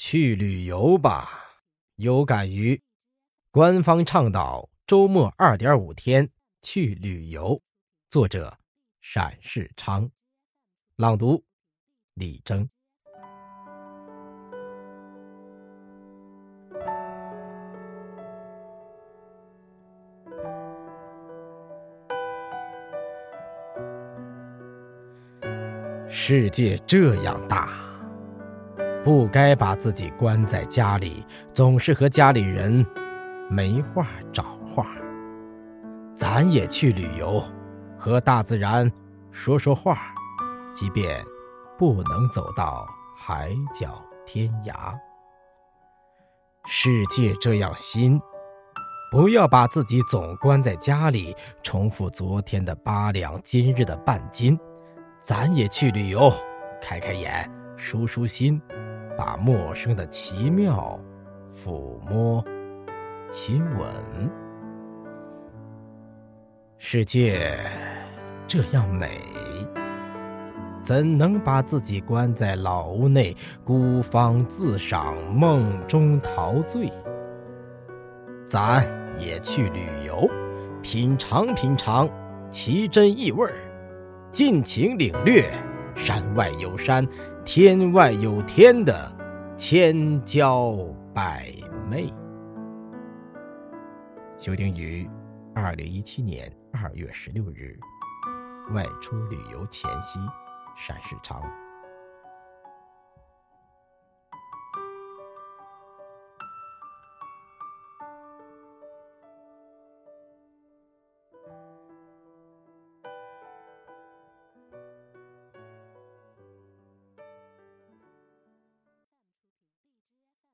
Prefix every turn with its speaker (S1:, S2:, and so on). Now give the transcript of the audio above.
S1: 去旅游吧，有感于官方倡导周末二点五天去旅游。作者：陕世昌，朗读：李征。世界这样大。不该把自己关在家里，总是和家里人没话找话。咱也去旅游，和大自然说说话，即便不能走到海角天涯。世界这样新，不要把自己总关在家里，重复昨天的八两，今日的半斤。咱也去旅游，开开眼，舒舒心。把陌生的奇妙抚摸、亲吻，世界这样美，怎能把自己关在老屋内孤芳自赏、梦中陶醉？咱也去旅游，品尝品尝奇珍异味儿，尽情领略山外有山。天外有天的千娇百媚。修订于二零一七年二月十六日，外出旅游前夕，陕世昌。